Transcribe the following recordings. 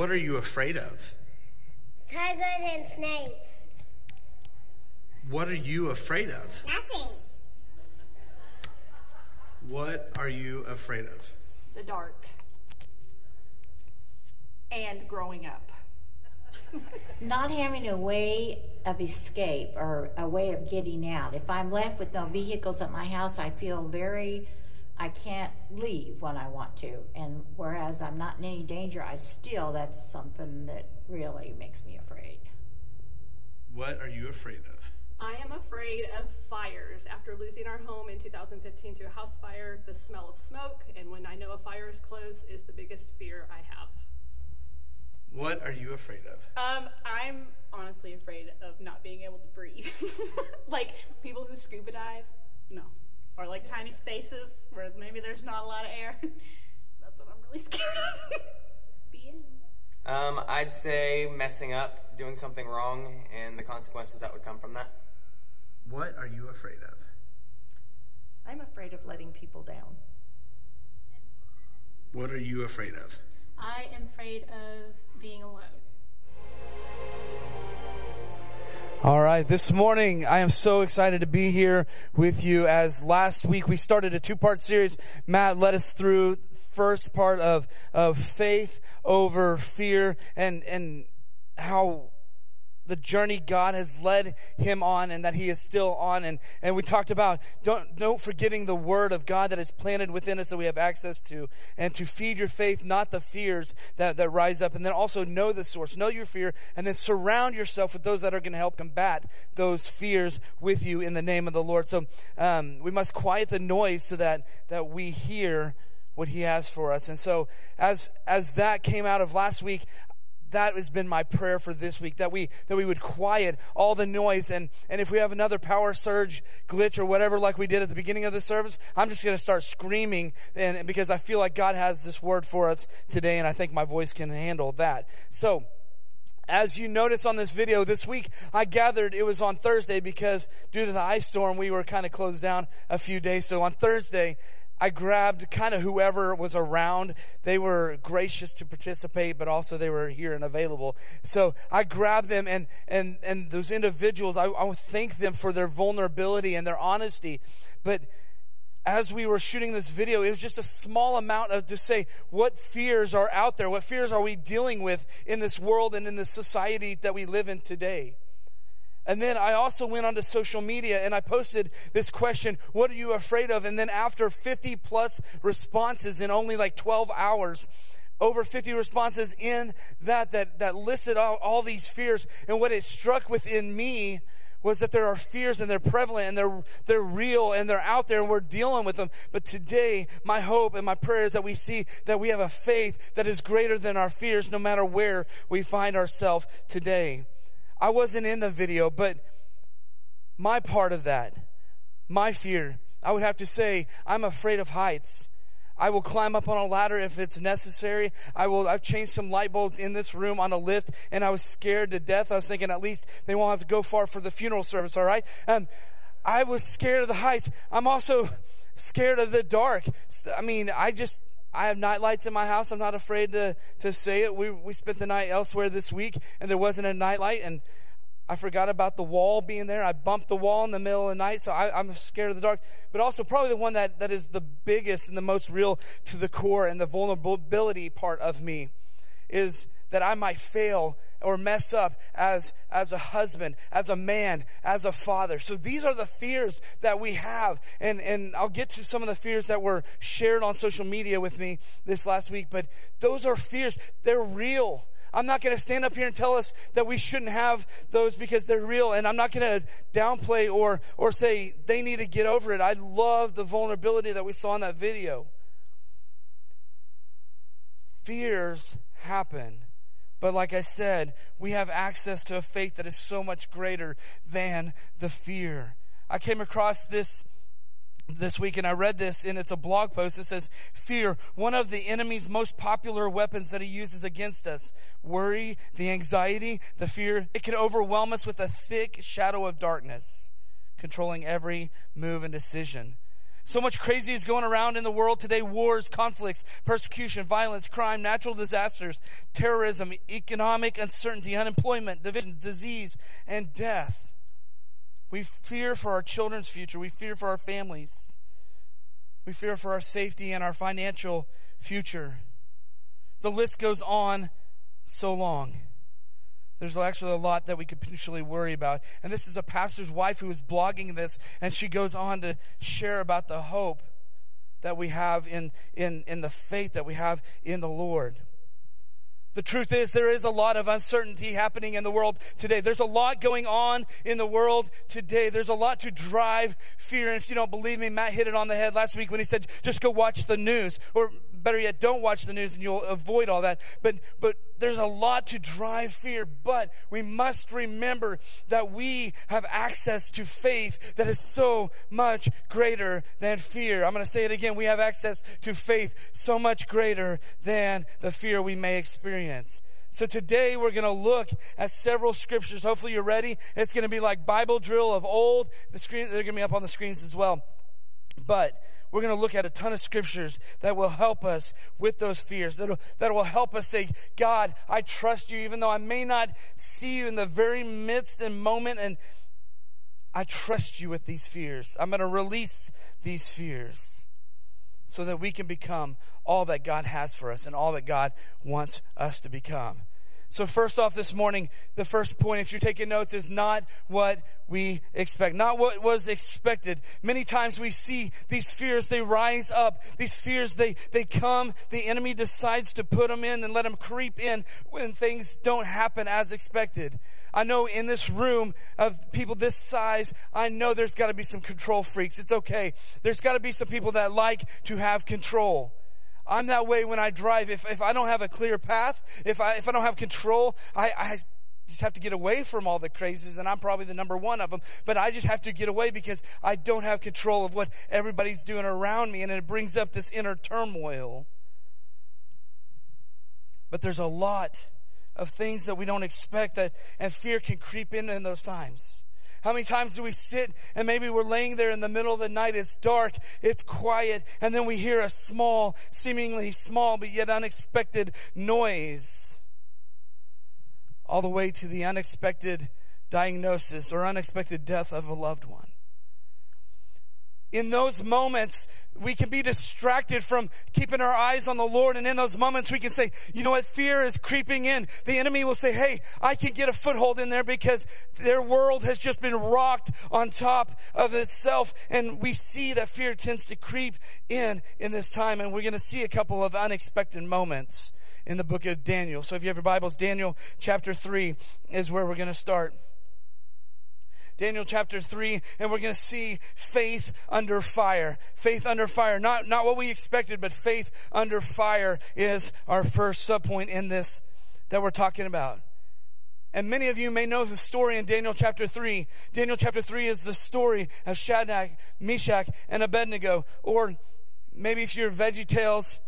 What are you afraid of? Tigers and snakes. What are you afraid of? Nothing. What are you afraid of? The dark. And growing up. not having a way of escape or a way of getting out. If I'm left with no vehicles at my house, I feel very, I can't leave when I want to. And whereas I'm not in any danger, I still, that's something that really makes me afraid. What are you afraid of? I am afraid of fires. After losing our home in 2015 to a house fire, the smell of smoke and when I know a fire is close is the biggest fear I have. What are you afraid of? Um, I'm honestly afraid of not being able to breathe. like people who scuba dive, no. Or like tiny spaces where maybe there's not a lot of air. That's what I'm really scared of. the end. Um, I'd say messing up, doing something wrong, and the consequences that would come from that. What are you afraid of? I'm afraid of letting people down. What are you afraid of? I am afraid of being alone. All right, this morning I am so excited to be here with you as last week we started a two-part series. Matt led us through first part of of faith over fear and and how the journey God has led him on and that he is still on. And, and we talked about don't, don't forgetting the word of God that is planted within us that we have access to and to feed your faith, not the fears that, that rise up. And then also know the source, know your fear, and then surround yourself with those that are going to help combat those fears with you in the name of the Lord. So, um, we must quiet the noise so that, that we hear what he has for us. And so as as that came out of last week, that has been my prayer for this week that we that we would quiet all the noise and and if we have another power surge glitch or whatever like we did at the beginning of the service i'm just going to start screaming and because i feel like god has this word for us today and i think my voice can handle that so as you notice on this video this week, I gathered it was on Thursday because due to the ice storm, we were kind of closed down a few days. So on Thursday, I grabbed kind of whoever was around. They were gracious to participate, but also they were here and available. So I grabbed them and, and, and those individuals, I, I thank them for their vulnerability and their honesty. But as we were shooting this video, it was just a small amount of to say what fears are out there, what fears are we dealing with in this world and in the society that we live in today. And then I also went onto social media and I posted this question, what are you afraid of? And then after 50 plus responses in only like 12 hours, over 50 responses in that that, that listed all, all these fears. And what it struck within me was that there are fears and they're prevalent and they're, they're real and they're out there and we're dealing with them. But today, my hope and my prayer is that we see that we have a faith that is greater than our fears no matter where we find ourselves today. I wasn't in the video, but my part of that, my fear, I would have to say, I'm afraid of heights. I will climb up on a ladder if it's necessary. I will, I've changed some light bulbs in this room on a lift and I was scared to death. I was thinking at least they won't have to go far for the funeral service, all right? Um, I was scared of the heights. I'm also scared of the dark. I mean, I just, I have night lights in my house. I'm not afraid to, to say it. We, we spent the night elsewhere this week and there wasn't a night light and I forgot about the wall being there. I bumped the wall in the middle of the night, so I, am scared of the dark. But also, probably the one that, that is the biggest and the most real to the core and the vulnerability part of me is that I might fail or mess up as, as a husband, as a man, as a father. So these are the fears that we have. And, and I'll get to some of the fears that were shared on social media with me this last week, but those are fears. They're real. I'm not going to stand up here and tell us that we shouldn't have those because they're real. And I'm not going to downplay or, or say they need to get over it. I love the vulnerability that we saw in that video. Fears happen. But like I said, we have access to a faith that is so much greater than the fear. I came across this this week and I read this and it's a blog post. It says, Fear, one of the enemy's most popular weapons that he uses against us. Worry, the anxiety, the fear, it can overwhelm us with a thick shadow of darkness, controlling every move and decision. So much crazy is going around in the world today wars, conflicts, persecution, violence, crime, natural disasters, terrorism, economic uncertainty, unemployment, division, disease, and death. We fear for our children's future. We fear for our families. We fear for our safety and our financial future. The list goes on so long. There's actually a lot that we could potentially worry about. And this is a pastor's wife who is blogging this, and she goes on to share about the hope that we have in, in, in the faith that we have in the Lord. The truth is, there is a lot of uncertainty happening in the world today. There's a lot going on in the world today. There's a lot to drive fear. And if you don't believe me, Matt hit it on the head last week when he said, just go watch the news. Or better yet, don't watch the news and you'll avoid all that. But, but there's a lot to drive fear, but we must remember that we have access to faith that is so much greater than fear. I'm going to say it again. We have access to faith so much greater than the fear we may experience. So today we're going to look at several scriptures. Hopefully you're ready. It's going to be like Bible drill of old. The screen, they're going to be up on the screens as well. But we're going to look at a ton of scriptures that will help us with those fears, that that will help us say, God, I trust you, even though I may not see you in the very midst and moment, and I trust you with these fears. I'm going to release these fears so that we can become all that God has for us and all that God wants us to become. So, first off, this morning, the first point, if you're taking notes, is not what we expect, not what was expected. Many times we see these fears, they rise up. These fears, they, they come. The enemy decides to put them in and let them creep in when things don't happen as expected. I know in this room of people this size, I know there's got to be some control freaks. It's okay. There's got to be some people that like to have control. I'm that way when I drive. If, if I don't have a clear path, if I, if I don't have control, I, I just have to get away from all the crazes, and I'm probably the number one of them. But I just have to get away because I don't have control of what everybody's doing around me, and it brings up this inner turmoil. But there's a lot of things that we don't expect that, and fear can creep in in those times. How many times do we sit and maybe we're laying there in the middle of the night, it's dark, it's quiet, and then we hear a small, seemingly small but yet unexpected noise? All the way to the unexpected diagnosis or unexpected death of a loved one in those moments, we can be distracted from keeping our eyes on the Lord. And in those moments, we can say, you know what? Fear is creeping in. The enemy will say, hey, I can get a foothold in there because their world has just been rocked on top of itself. And we see that fear tends to creep in in this time. And we're going to see a couple of unexpected moments in the book of Daniel. So if you have your Bibles, Daniel chapter 3 is where we're going to start. Daniel chapter 3, and we're going to see faith under fire. Faith under fire. Not, not what we expected, but faith under fire is our first subpoint in this that we're talking about. And many of you may know the story in Daniel chapter 3. Daniel chapter 3 is the story of Shadrach, Meshach, and Abednego. Or maybe if you're Veggie Tales,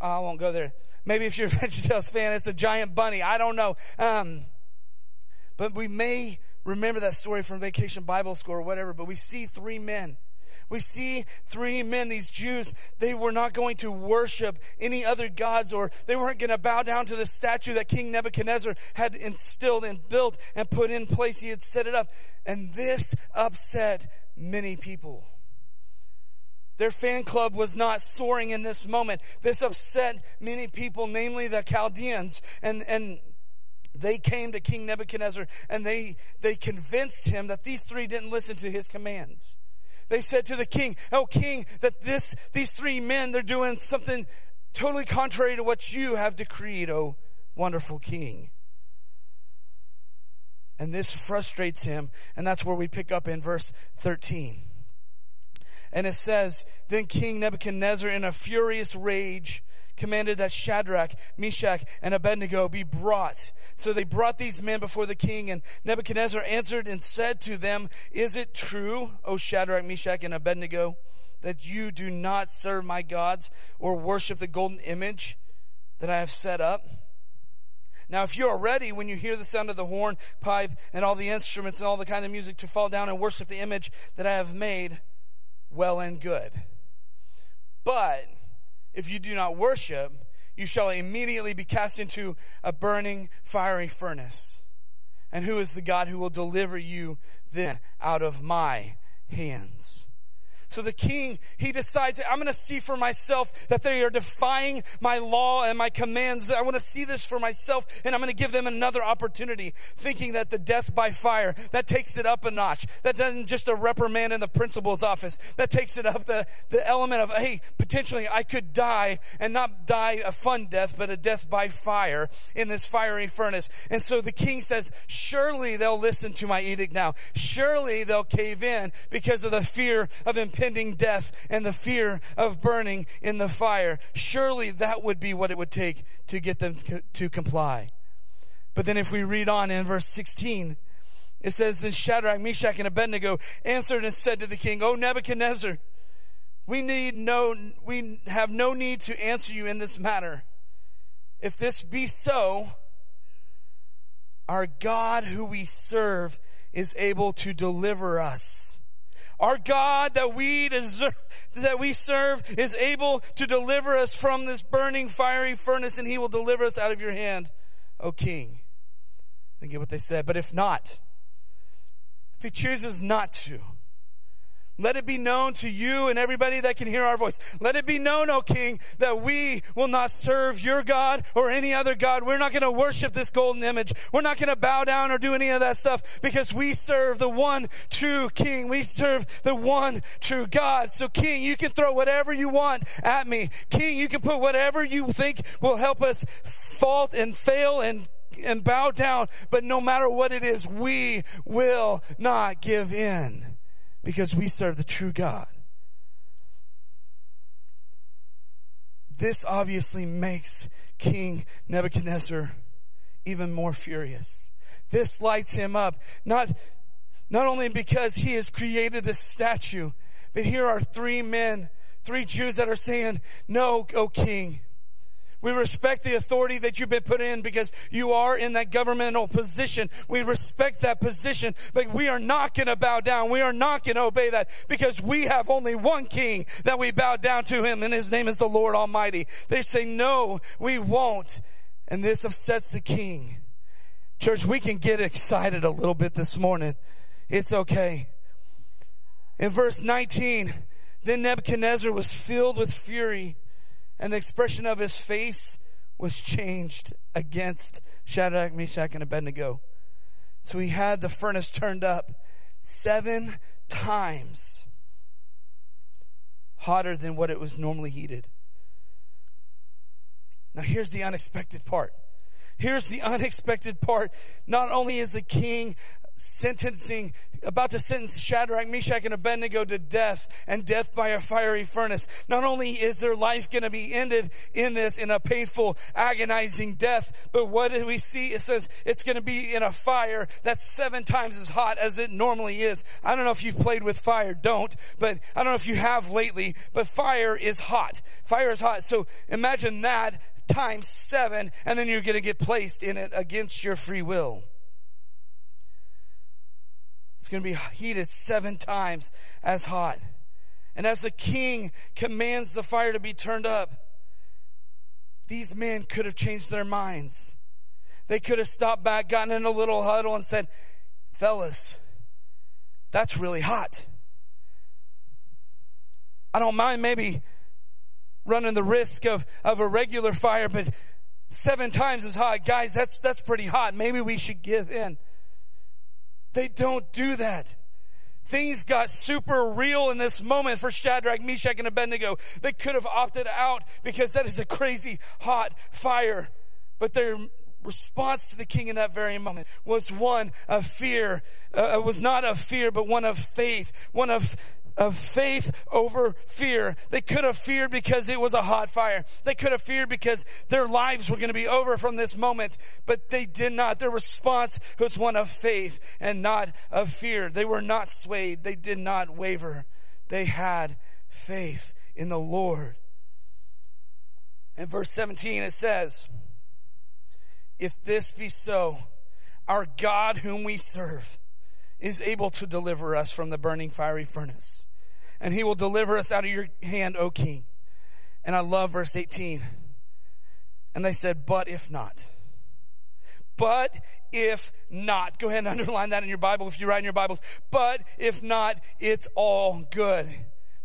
oh, I won't go there. Maybe if you're a Veggie Tales fan, it's a giant bunny. I don't know. Um, but we may remember that story from Vacation Bible School or whatever, but we see three men. We see three men, these Jews, they were not going to worship any other gods or they weren't going to bow down to the statue that King Nebuchadnezzar had instilled and built and put in place. He had set it up. And this upset many people. Their fan club was not soaring in this moment. This upset many people, namely the Chaldeans. And, and they came to King Nebuchadnezzar and they, they convinced him that these three didn't listen to his commands. They said to the king, Oh, king, that this, these three men, they're doing something totally contrary to what you have decreed, oh, wonderful king. And this frustrates him, and that's where we pick up in verse 13. And it says, Then King Nebuchadnezzar, in a furious rage, commanded that Shadrach, Meshach, and Abednego be brought. So they brought these men before the king, and Nebuchadnezzar answered and said to them, Is it true, O Shadrach, Meshach, and Abednego, that you do not serve my gods or worship the golden image that I have set up? Now, if you are ready when you hear the sound of the horn, pipe, and all the instruments and all the kind of music to fall down and worship the image that I have made, well and good. But if you do not worship, you shall immediately be cast into a burning, fiery furnace. And who is the God who will deliver you then out of my hands? So the king, he decides, I'm going to see for myself that they are defying my law and my commands. I want to see this for myself and I'm going to give them another opportunity, thinking that the death by fire, that takes it up a notch. That doesn't just a reprimand in the principal's office. That takes it up the, the element of, hey, potentially I could die and not die a fun death, but a death by fire in this fiery furnace. And so the king says, surely they'll listen to my edict now. Surely they'll cave in because of the fear of impending impending death and the fear of burning in the fire. Surely that would be what it would take to get them to comply. But then if we read on in verse 16, it says, Then Shadrach, Meshach, and Abednego answered and said to the king, O Nebuchadnezzar, we need no, we have no need to answer you in this matter. If this be so, our God who we serve is able to deliver us our God that we deserve, that we serve is able to deliver us from this burning fiery furnace and he will deliver us out of your hand, O king. Think of what they said. But if not, if he chooses not to, let it be known to you and everybody that can hear our voice. Let it be known, O King, that we will not serve your God or any other God. We're not going to worship this golden image. We're not going to bow down or do any of that stuff because we serve the one true King. We serve the one true God. So King, you can throw whatever you want at me. King, you can put whatever you think will help us fault and fail and and bow down. But no matter what it is, we will not give in because we serve the true God. This obviously makes King Nebuchadnezzar even more furious. This lights him up, not, not only because he has created this statue, but here are three men, three Jews that are saying, No, O king, we respect the authority that you've been put in because you are in that governmental position. We respect that position, but we are not going to bow down. We are not going to obey that because we have only one king that we bow down to him and his name is the Lord Almighty. They say, no, we won't. And this upsets the king. Church, we can get excited a little bit this morning. It's okay. In verse 19, then Nebuchadnezzar was filled with fury and the expression of his face was changed against Shadrach, Meshach, and Abednego. So he had the furnace turned up seven times hotter than what it was normally heated. Now, here's the unexpected part. Here's the unexpected part. Not only is the king sentencing, about to sentence Shadrach, Meshach, and Abednego to death and death by a fiery furnace. Not only is their life going to be ended in this, in a painful, agonizing death, but what do we see? It says it's going to be in a fire that's seven times as hot as it normally is. I don't know if you've played with fire, don't, but I don't know if you have lately, but fire is hot. Fire is hot. So imagine that times seven, and then you're going to get placed in it against your free will. It's going to be heated seven times as hot. And as the king commands the fire to be turned up, these men could have changed their minds. They could have stopped back, gotten in a little huddle, and said, Fellas, that's really hot. I don't mind maybe running the risk of, of a regular fire, but seven times as hot. Guys, that's, that's pretty hot. Maybe we should give in. They don't do that. Things got super real in this moment for Shadrach, Meshach, and Abednego. They could have opted out because that is a crazy hot fire. But their response to the king in that very moment was one of fear. Uh, was not of fear, but one of faith. One of of faith over fear. They could have feared because it was a hot fire. They could have feared because their lives were going to be over from this moment, but they did not. Their response was one of faith and not of fear. They were not swayed. They did not waver. They had faith in the Lord. In verse 17, it says, If this be so, our God whom we serve is able to deliver us from the burning fiery furnace and he will deliver us out of your hand, O king. And I love verse 18. And they said, But if not. But if not. Go ahead and underline that in your Bible if you write in your Bibles. But if not, it's all good.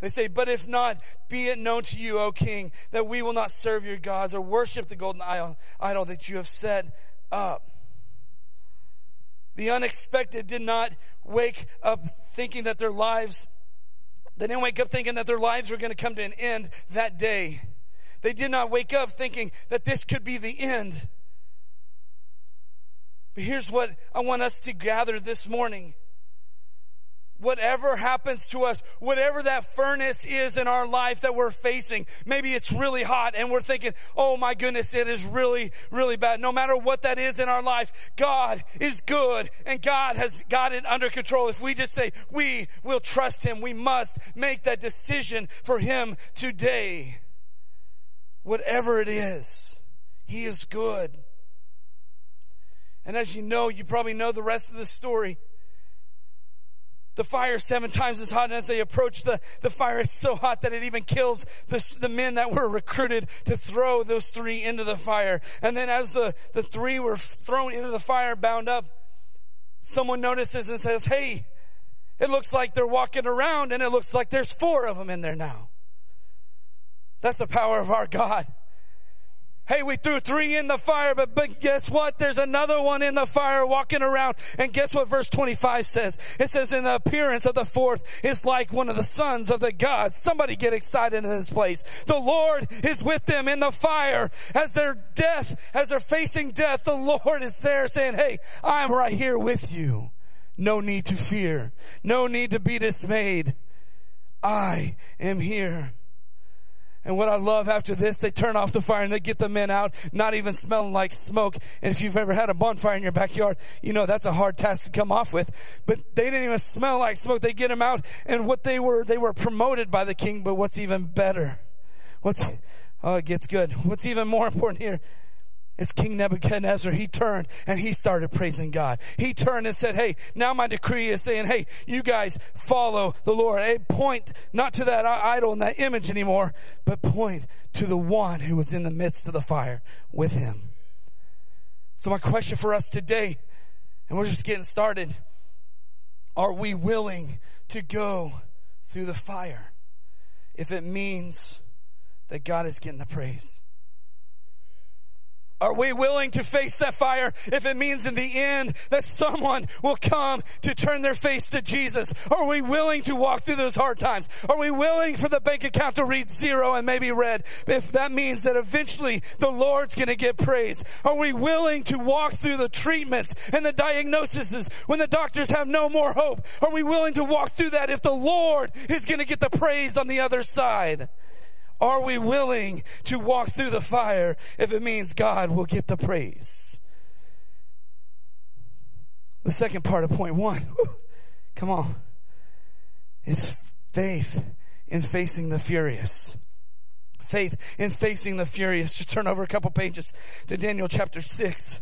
They say, But if not, be it known to you, O king, that we will not serve your gods or worship the golden idol, that you have set up. The unexpected did not wake up thinking that their lives, they didn't wake up thinking that their lives were going to come to an end that day. They did not wake up thinking that this could be the end. But here's what I want us to gather this morning whatever happens to us, whatever that furnace is in our life that we're facing, maybe it's really hot and we're thinking, oh my goodness, it is really, really bad. No matter what that is in our life, God is good and God has got it under control. If we just say we will trust Him, we must make that decision for Him today. Whatever it is, He is good. And as you know, you probably know the rest of the story. The fire seven times as hot, and as they approach the, the fire, it's so hot that it even kills the, the men that were recruited to throw those three into the fire. And then as the, the three were thrown into the fire, bound up, someone notices and says, Hey, it looks like they're walking around, and it looks like there's four of them in there now. That's the power of our God. Hey, we threw three in the fire, but, but guess what? There's another one in the fire walking around. And guess what verse 25 says? It says, in the appearance of the fourth is like one of the sons of the gods. Somebody get excited in this place. The Lord is with them in the fire as their death, as they're facing death. The Lord is there saying, Hey, I'm right here with you. No need to fear. No need to be dismayed. I am here. And what I love after this, they turn off the fire and they get the men out, not even smelling like smoke. And if you've ever had a bonfire in your backyard, you know that's a hard task to come off with. But they didn't even smell like smoke. They get them out, and what they were, they were promoted by the king. But what's even better? What's oh, it gets good. What's even more important here is King Nebuchadnezzar, he turned and he started praising God. He turned and said, Hey, now my decree is saying, Hey, you guys follow the Lord. Hey, point not to that idol and that image anymore, but point to the one who was in the midst of the fire with him. So, my question for us today, and we're just getting started, are we willing to go through the fire if it means that God is getting the praise? Are we willing to face that fire if it means in the end that someone will come to turn their face to Jesus? Are we willing to walk through those hard times? Are we willing for the bank account to read zero and maybe red if that means that eventually the Lord's going to get praise? Are we willing to walk through the treatments and the diagnoses when the doctors have no more hope? Are we willing to walk through that if the Lord is going to get the praise on the other side? Are we willing to walk through the fire if it means God will get the praise? The second part of point one, come on, is faith in facing the furious. Faith in facing the furious. Just turn over a couple pages to Daniel chapter 6.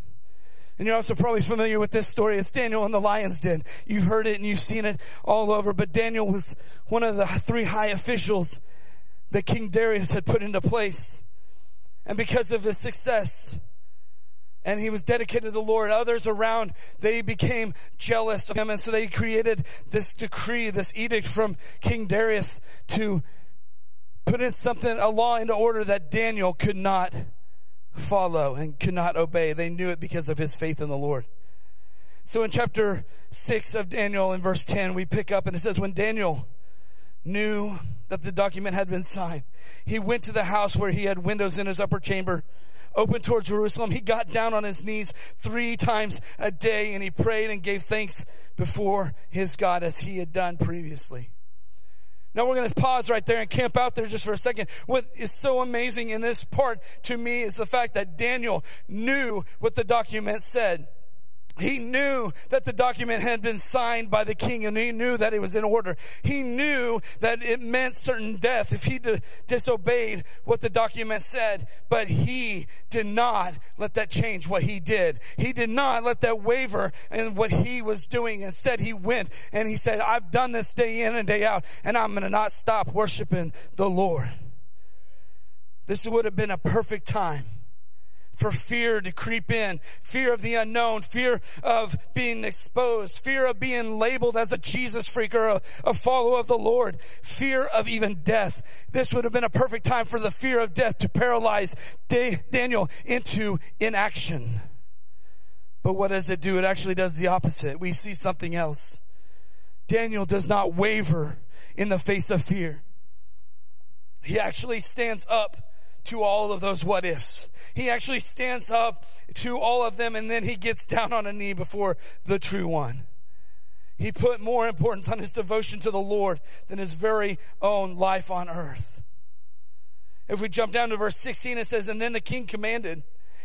And you're also probably familiar with this story. It's Daniel in the lion's den. You've heard it and you've seen it all over. But Daniel was one of the three high officials that King Darius had put into place. And because of his success, and he was dedicated to the Lord. Others around, they became jealous of him. And so they created this decree, this edict from King Darius to put in something, a law into order that Daniel could not follow and could not obey. They knew it because of his faith in the Lord. So in chapter 6 of Daniel, in verse 10, we pick up and it says, When Daniel knew that the document had been signed. He went to the house where he had windows in his upper chamber open towards Jerusalem. He got down on his knees three times a day and he prayed and gave thanks before his God as he had done previously. Now we're going to pause right there and camp out there just for a second. What is so amazing in this part to me is the fact that Daniel knew what the document said. He knew that the document had been signed by the king and he knew that it was in order. He knew that it meant certain death if he d- disobeyed what the document said, but he did not let that change what he did. He did not let that waver in what he was doing. Instead, he went and he said, I've done this day in and day out and I'm going to not stop worshiping the Lord. This would have been a perfect time for fear to creep in, fear of the unknown, fear of being exposed, fear of being labeled as a Jesus freak or a, a follower of the Lord, fear of even death. This would have been a perfect time for the fear of death to paralyze da- Daniel into inaction. But what does it do? It actually does the opposite. We see something else. Daniel does not waver in the face of fear. He actually stands up to all of those what ifs. He actually stands up to all of them and then he gets down on a knee before the true one. He put more importance on his devotion to the Lord than his very own life on earth. If we jump down to verse 16, it says, And then the king commanded,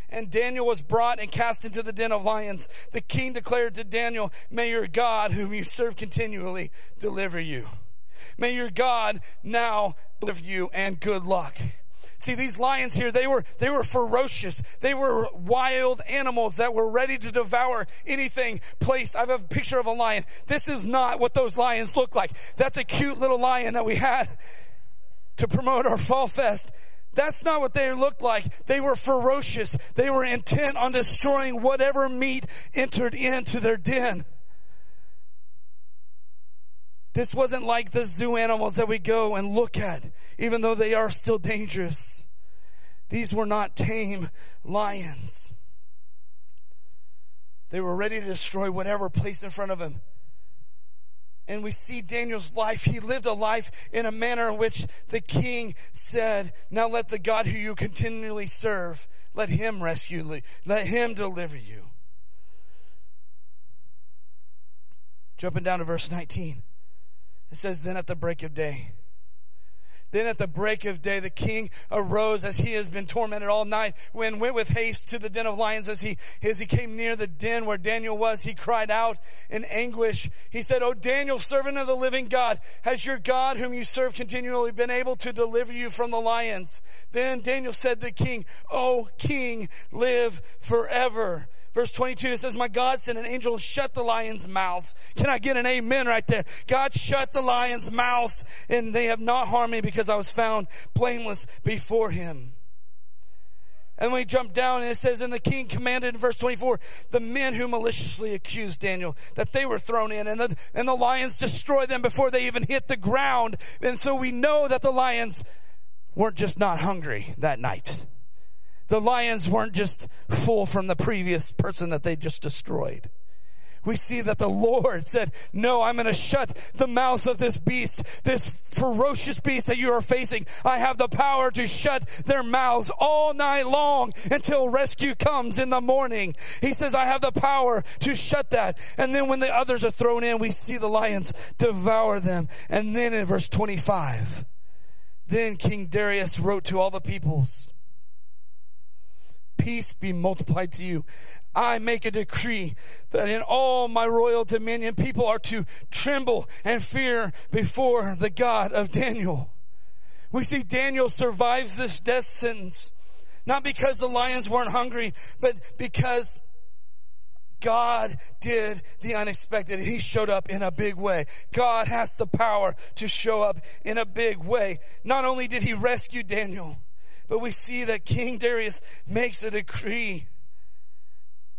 and Daniel was brought and cast into the den of lions. The king declared to Daniel, May your God, whom you serve continually, deliver you. May your God now deliver you and good luck. See, these lions here, they were, they were ferocious. They were wild animals that were ready to devour anything place. I have a picture of a lion. This is not what those lions look like. That's a cute little lion that we had to promote our fall fest. That's not what they looked like. They were ferocious. They were intent on destroying whatever meat entered into their den. This wasn't like the zoo animals that we go and look at, even though they are still dangerous. These were not tame lions. They were ready to destroy whatever placed in front of them. And we see Daniel's life. He lived a life in a manner in which the king said, Now let the God who you continually serve, let him rescue you, let him deliver you. Jumping down to verse 19. It says, Then at the break of day, then at the break of day, the king arose as he has been tormented all night, when went with haste to the den of lions. As he, as he came near the den where Daniel was, he cried out in anguish. He said, O Daniel, servant of the living God, has your God, whom you serve continually, been able to deliver you from the lions? Then Daniel said to the king, O king, live forever. Verse 22, it says, My God sent an angel and shut the lions' mouths. Can I get an amen right there? God shut the lions' mouths and they have not harmed me because I was found blameless before him. And we jump down and it says, And the king commanded in verse 24, the men who maliciously accused Daniel that they were thrown in and the, and the lions destroyed them before they even hit the ground. And so we know that the lions weren't just not hungry that night. The lions weren't just full from the previous person that they just destroyed. We see that the Lord said, No, I'm going to shut the mouths of this beast, this ferocious beast that you are facing. I have the power to shut their mouths all night long until rescue comes in the morning. He says, I have the power to shut that. And then when the others are thrown in, we see the lions devour them. And then in verse 25, then King Darius wrote to all the peoples peace be multiplied to you. I make a decree that in all my royal dominion, people are to tremble and fear before the God of Daniel. We see Daniel survives this death sentence, not because the lions weren't hungry, but because God did the unexpected. He showed up in a big way. God has the power to show up in a big way. Not only did he rescue Daniel, but we see that King Darius makes a decree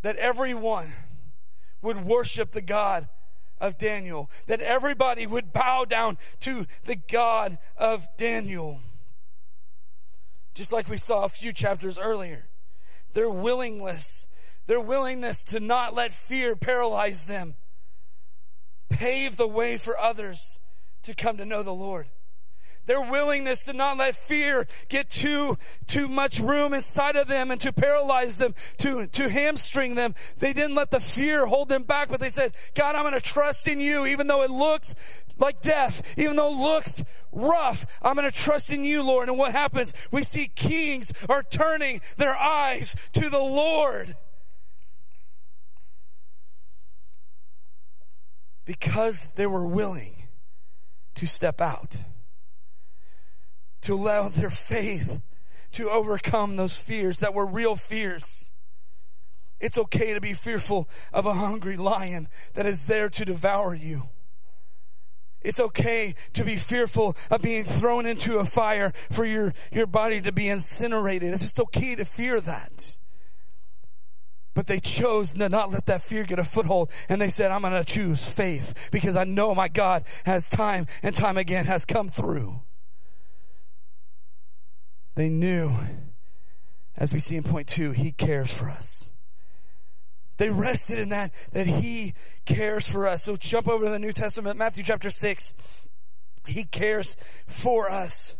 that everyone would worship the God of Daniel, that everybody would bow down to the God of Daniel. Just like we saw a few chapters earlier. Their willingness, their willingness to not let fear paralyze them, pave the way for others to come to know the Lord their willingness to not let fear get too, too much room inside of them and to paralyze them, to, to hamstring them. They didn't let the fear hold them back, but they said, God, I'm going to trust in you, even though it looks like death, even though it looks rough. I'm going to trust in you, Lord. And what happens? We see kings are turning their eyes to the Lord. because they were willing to step out, to allow their faith to overcome those fears that were real fears. It's okay to be fearful of a hungry lion that is there to devour you. It's okay to be fearful of being thrown into a fire for your, your body to be incinerated. It's just okay to fear that. But they chose to not let that fear get a foothold. And they said, I'm going to choose faith because I know my God has time and time again has come through. They knew, as we see in point two, He cares for us. They rested in that, that He cares for us. So jump over to the New Testament, Matthew chapter 6. He cares for us.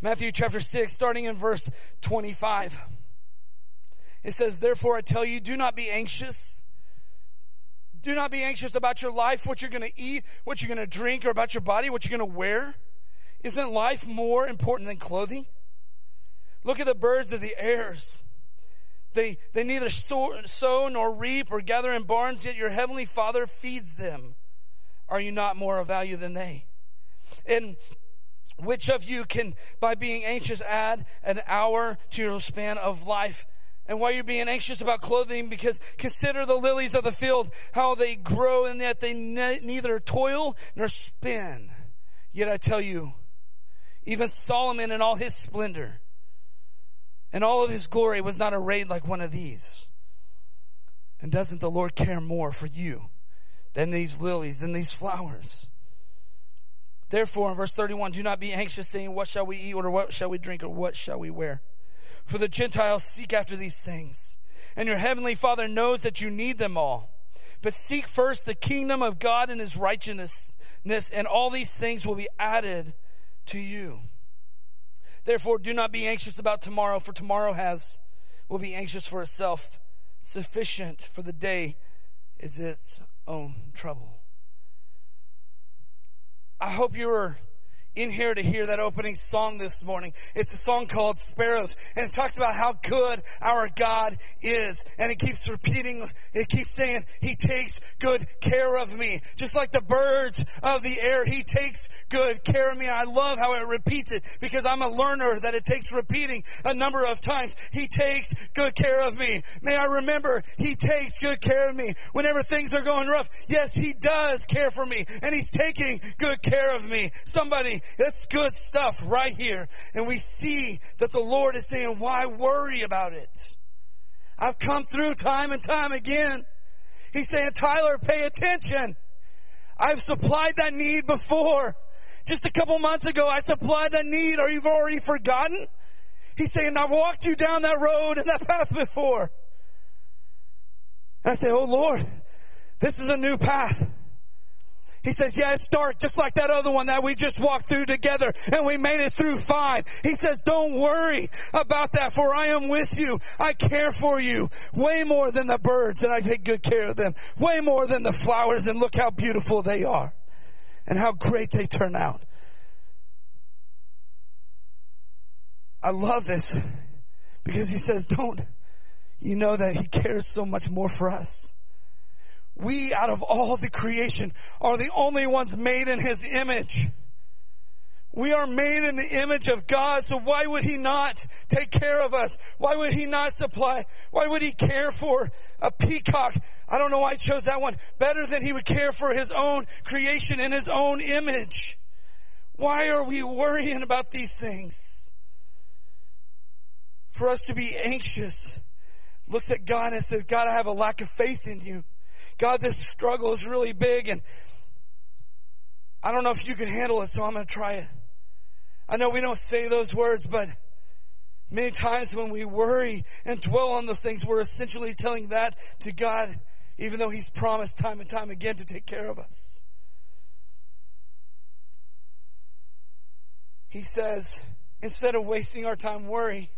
Matthew chapter 6, starting in verse 25. It says, Therefore I tell you, do not be anxious. Do not be anxious about your life, what you're going to eat, what you're going to drink, or about your body, what you're going to wear. Isn't life more important than clothing? Look at the birds of the airs. They, they neither sow, sow nor reap or gather in barns, yet your heavenly Father feeds them. Are you not more of value than they? And which of you can, by being anxious, add an hour to your span of life? And while you're being anxious about clothing, because consider the lilies of the field, how they grow, and yet they ne- neither toil nor spin. Yet I tell you, even Solomon in all his splendor, and all of his glory was not arrayed like one of these. And doesn't the Lord care more for you than these lilies, than these flowers? Therefore, in verse 31, do not be anxious, saying, What shall we eat, or what shall we drink, or what shall we wear? For the Gentiles seek after these things, and your heavenly Father knows that you need them all. But seek first the kingdom of God and his righteousness, and all these things will be added to you. Therefore, do not be anxious about tomorrow, for tomorrow has will be anxious for itself. Sufficient for the day is its own trouble. I hope you were in here to hear that opening song this morning. It's a song called Sparrows, and it talks about how good our God is. And it keeps repeating, it keeps saying, He takes good care of me. Just like the birds of the air, He takes good care of me. I love how it repeats it because I'm a learner that it takes repeating a number of times. He takes good care of me. May I remember, He takes good care of me whenever things are going rough. Yes, He does care for me, and He's taking good care of me. Somebody that's good stuff right here. And we see that the Lord is saying, why worry about it? I've come through time and time again. He's saying, Tyler, pay attention. I've supplied that need before. Just a couple months ago, I supplied that need. Are you already forgotten? He's saying, I've walked you down that road and that path before. And I say, Oh Lord, this is a new path. He says, yeah, it's dark, just like that other one that we just walked through together and we made it through fine. He says, don't worry about that for I am with you. I care for you way more than the birds and I take good care of them, way more than the flowers and look how beautiful they are and how great they turn out. I love this because he says, don't you know that he cares so much more for us? We out of all the creation are the only ones made in his image. We are made in the image of God, so why would he not take care of us? Why would he not supply? Why would he care for a peacock? I don't know why I chose that one. Better than he would care for his own creation in his own image. Why are we worrying about these things? For us to be anxious looks at God and says, God, I have a lack of faith in you. God, this struggle is really big and I don't know if you can handle it, so I'm going to try it. I know we don't say those words, but many times when we worry and dwell on those things, we're essentially telling that to God, even though He's promised time and time again to take care of us. He says, instead of wasting our time worrying,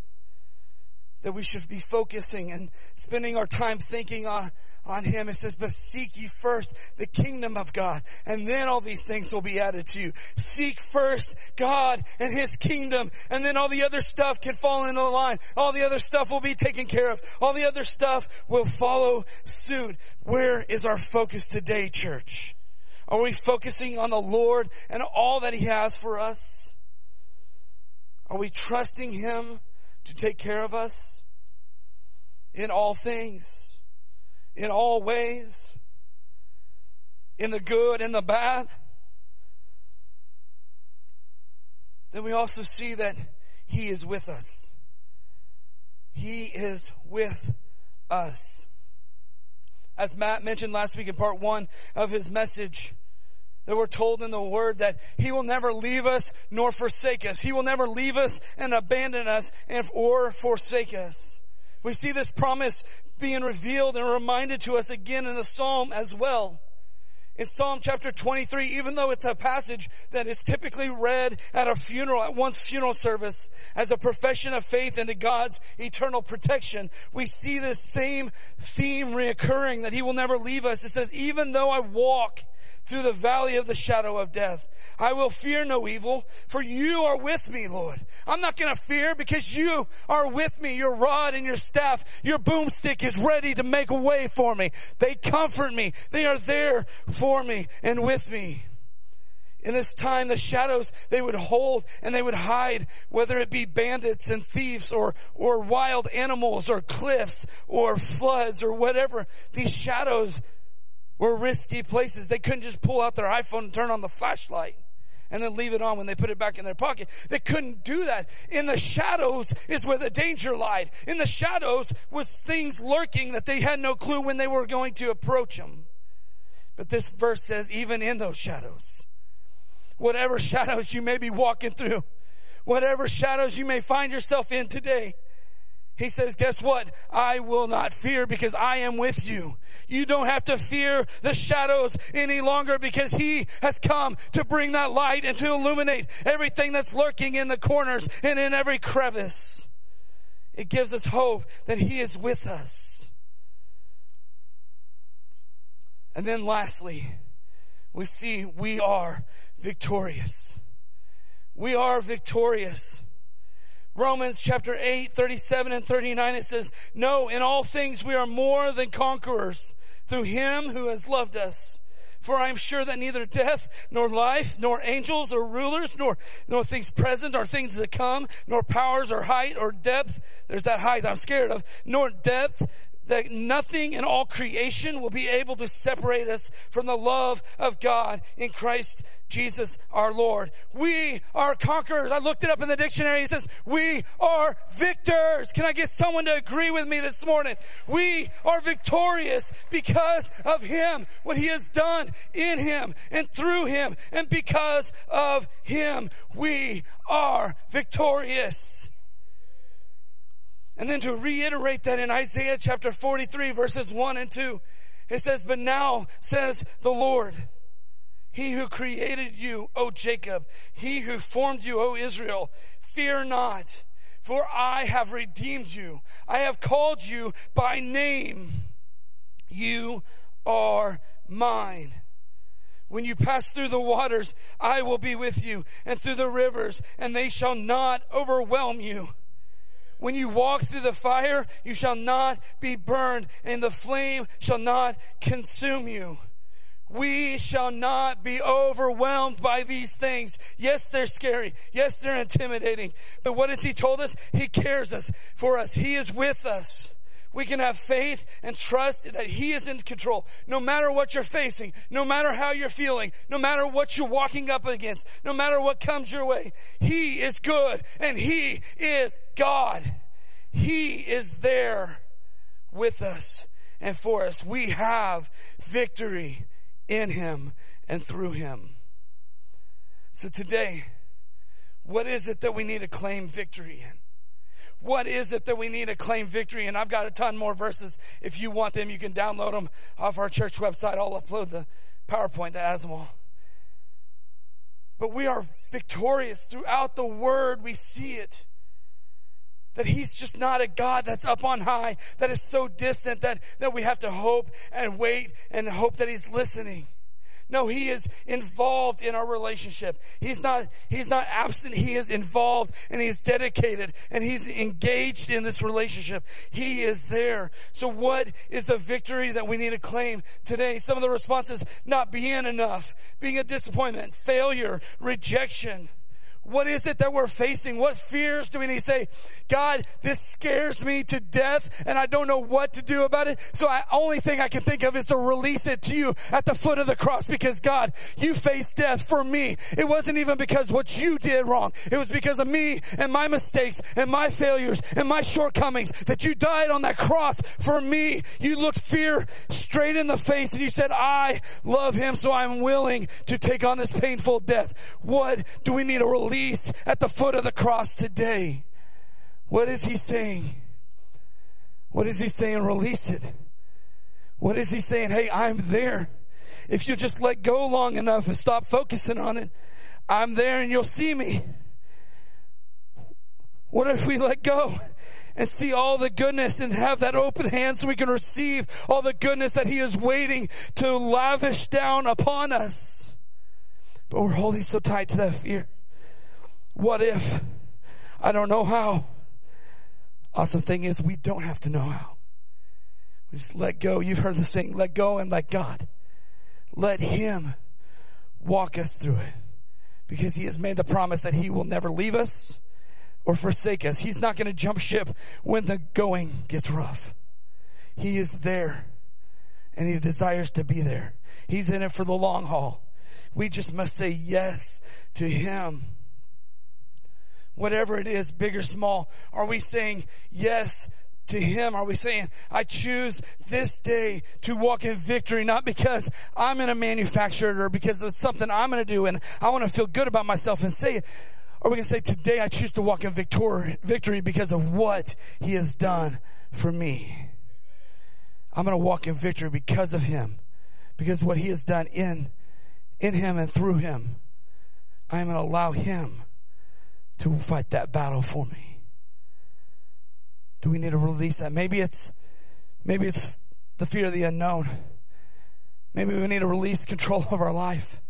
that we should be focusing and spending our time thinking on on him. It says, but seek ye first the kingdom of God, and then all these things will be added to you. Seek first God and his kingdom, and then all the other stuff can fall into line. All the other stuff will be taken care of. All the other stuff will follow suit. Where is our focus today, church? Are we focusing on the Lord and all that He has for us? Are we trusting Him to take care of us in all things, in all ways, in the good and the bad? Then we also see that He is with us. He is with us. As Matt mentioned last week in part one of his message, that we're told in the word that he will never leave us nor forsake us. He will never leave us and abandon us and, or forsake us. We see this promise being revealed and reminded to us again in the psalm as well. In Psalm chapter 23, even though it's a passage that is typically read at a funeral, at one's funeral service, as a profession of faith into God's eternal protection, we see this same theme reoccurring that He will never leave us. It says, even though I walk through the valley of the shadow of death. I will fear no evil, for you are with me, Lord. I'm not going to fear because you are with me. Your rod and your staff, your boomstick is ready to make a way for me. They comfort me. They are there for me and with me. In this time, the shadows they would hold and they would hide, whether it be bandits and thieves or, or wild animals or cliffs or floods or whatever. These shadows were risky places. They couldn't just pull out their iPhone and turn on the flashlight and then leave it on when they put it back in their pocket. They couldn't do that. In the shadows is where the danger lied. In the shadows was things lurking that they had no clue when they were going to approach them. But this verse says, even in those shadows, whatever shadows you may be walking through, whatever shadows you may find yourself in today, he says, guess what? I will not fear because I am with you. You don't have to fear the shadows any longer because he has come to bring that light and to illuminate everything that's lurking in the corners and in every crevice. It gives us hope that he is with us. And then lastly, we see we are victorious. We are victorious. Romans chapter 8, 37 and 39, it says, No, in all things we are more than conquerors through him who has loved us. For I am sure that neither death, nor life, nor angels, or rulers, nor, nor things present, or things to come, nor powers, or height, or depth, there's that height I'm scared of, nor depth, that nothing in all creation will be able to separate us from the love of God in Christ Jesus our Lord. We are conquerors. I looked it up in the dictionary. It says, we are victors. Can I get someone to agree with me this morning? We are victorious because of Him, what He has done in Him and through Him. And because of Him, we are victorious. And then to reiterate that in Isaiah chapter 43, verses 1 and 2, it says, But now says the Lord, He who created you, O Jacob, He who formed you, O Israel, fear not, for I have redeemed you. I have called you by name. You are mine. When you pass through the waters, I will be with you, and through the rivers, and they shall not overwhelm you. When you walk through the fire, you shall not be burned, and the flame shall not consume you. We shall not be overwhelmed by these things. Yes, they're scary. Yes, they're intimidating. But what has He told us? He cares us for us. He is with us. We can have faith and trust that He is in control. No matter what you're facing, no matter how you're feeling, no matter what you're walking up against, no matter what comes your way, He is good and He is God. He is there with us and for us. We have victory in Him and through Him. So today, what is it that we need to claim victory in? What is it that we need to claim victory? And I've got a ton more verses. If you want them, you can download them off our church website. I'll upload the PowerPoint them all. But we are victorious throughout the word. We see it. That he's just not a God that's up on high, that is so distant that, that we have to hope and wait and hope that he's listening. No, he is involved in our relationship. He's not, he's not absent. He is involved and he is dedicated and he's engaged in this relationship. He is there. So what is the victory that we need to claim today? Some of the responses, not being enough, being a disappointment, failure, rejection. What is it that we're facing? What fears do we need to say? God, this scares me to death and I don't know what to do about it. So I only thing I can think of is to release it to you at the foot of the cross because God, you faced death for me. It wasn't even because what you did wrong. It was because of me and my mistakes and my failures and my shortcomings that you died on that cross for me. You looked fear straight in the face and you said, I love him so I'm willing to take on this painful death. What do we need to release? At the foot of the cross today. What is he saying? What is he saying? Release it. What is he saying? Hey, I'm there. If you just let go long enough and stop focusing on it, I'm there and you'll see me. What if we let go and see all the goodness and have that open hand so we can receive all the goodness that He is waiting to lavish down upon us? But we're holding so tight to that fear. What if? I don't know how. Awesome thing is, we don't have to know how. We just let go. You've heard the saying, let go and let God. Let Him walk us through it. Because He has made the promise that He will never leave us or forsake us. He's not going to jump ship when the going gets rough. He is there and He desires to be there. He's in it for the long haul. We just must say yes to Him whatever it is, big or small? Are we saying yes to Him? Are we saying, I choose this day to walk in victory, not because I'm going to manufacture it or because it's something I'm going to do and I want to feel good about myself and say it? Or we going to say, today I choose to walk in victor- victory because of what He has done for me. I'm going to walk in victory because of Him, because what He has done in, in Him and through Him. I am going to allow Him to fight that battle for me? Do we need to release that? Maybe it's maybe it's the fear of the unknown. Maybe we need to release control of our life.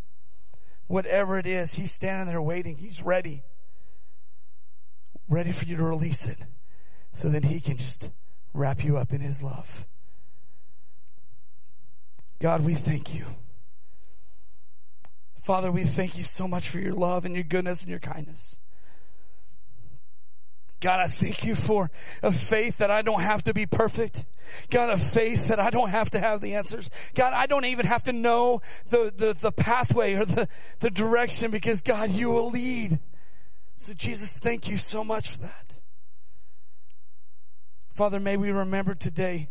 Whatever it is, he's standing there waiting. He's ready. Ready for you to release it. So then he can just wrap you up in his love. God, we thank you. Father, we thank you so much for your love and your goodness and your kindness. God, I thank you for a faith that I don't have to be perfect. God, a faith that I don't have to have the answers. God, I don't even have to know the, the, the pathway or the, the direction because God, you will lead. So Jesus, thank you so much for that. Father, may we remember today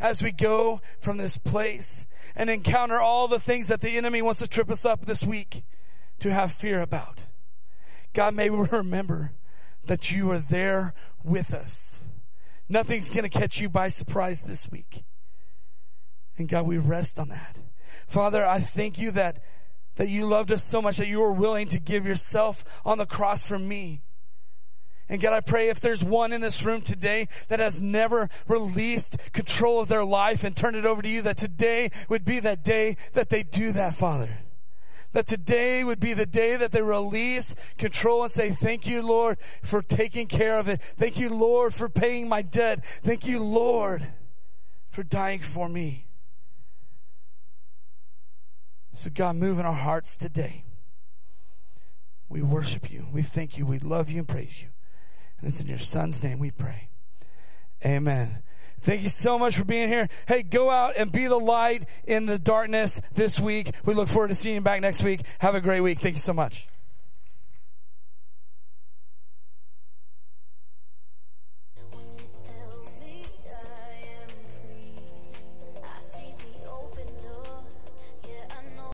as we go from this place and encounter all the things that the enemy wants to trip us up this week to have fear about. God, may we remember that you are there with us. Nothing's going to catch you by surprise this week. And God, we rest on that. Father, I thank you that, that you loved us so much that you were willing to give yourself on the cross for me. And God, I pray if there's one in this room today that has never released control of their life and turned it over to you, that today would be that day that they do that, Father that today would be the day that they release control and say, Thank you, Lord, for taking care of it. Thank you, Lord, for paying my debt. Thank you, Lord, for dying for me. So, God, move in our hearts today. We worship you. We thank you. We love you and praise you. And it's in your Son's name we pray. Amen. Thank you so much for being here. Hey, go out and be the light in the darkness this week. We look forward to seeing you back next week. Have a great week. Thank you so much.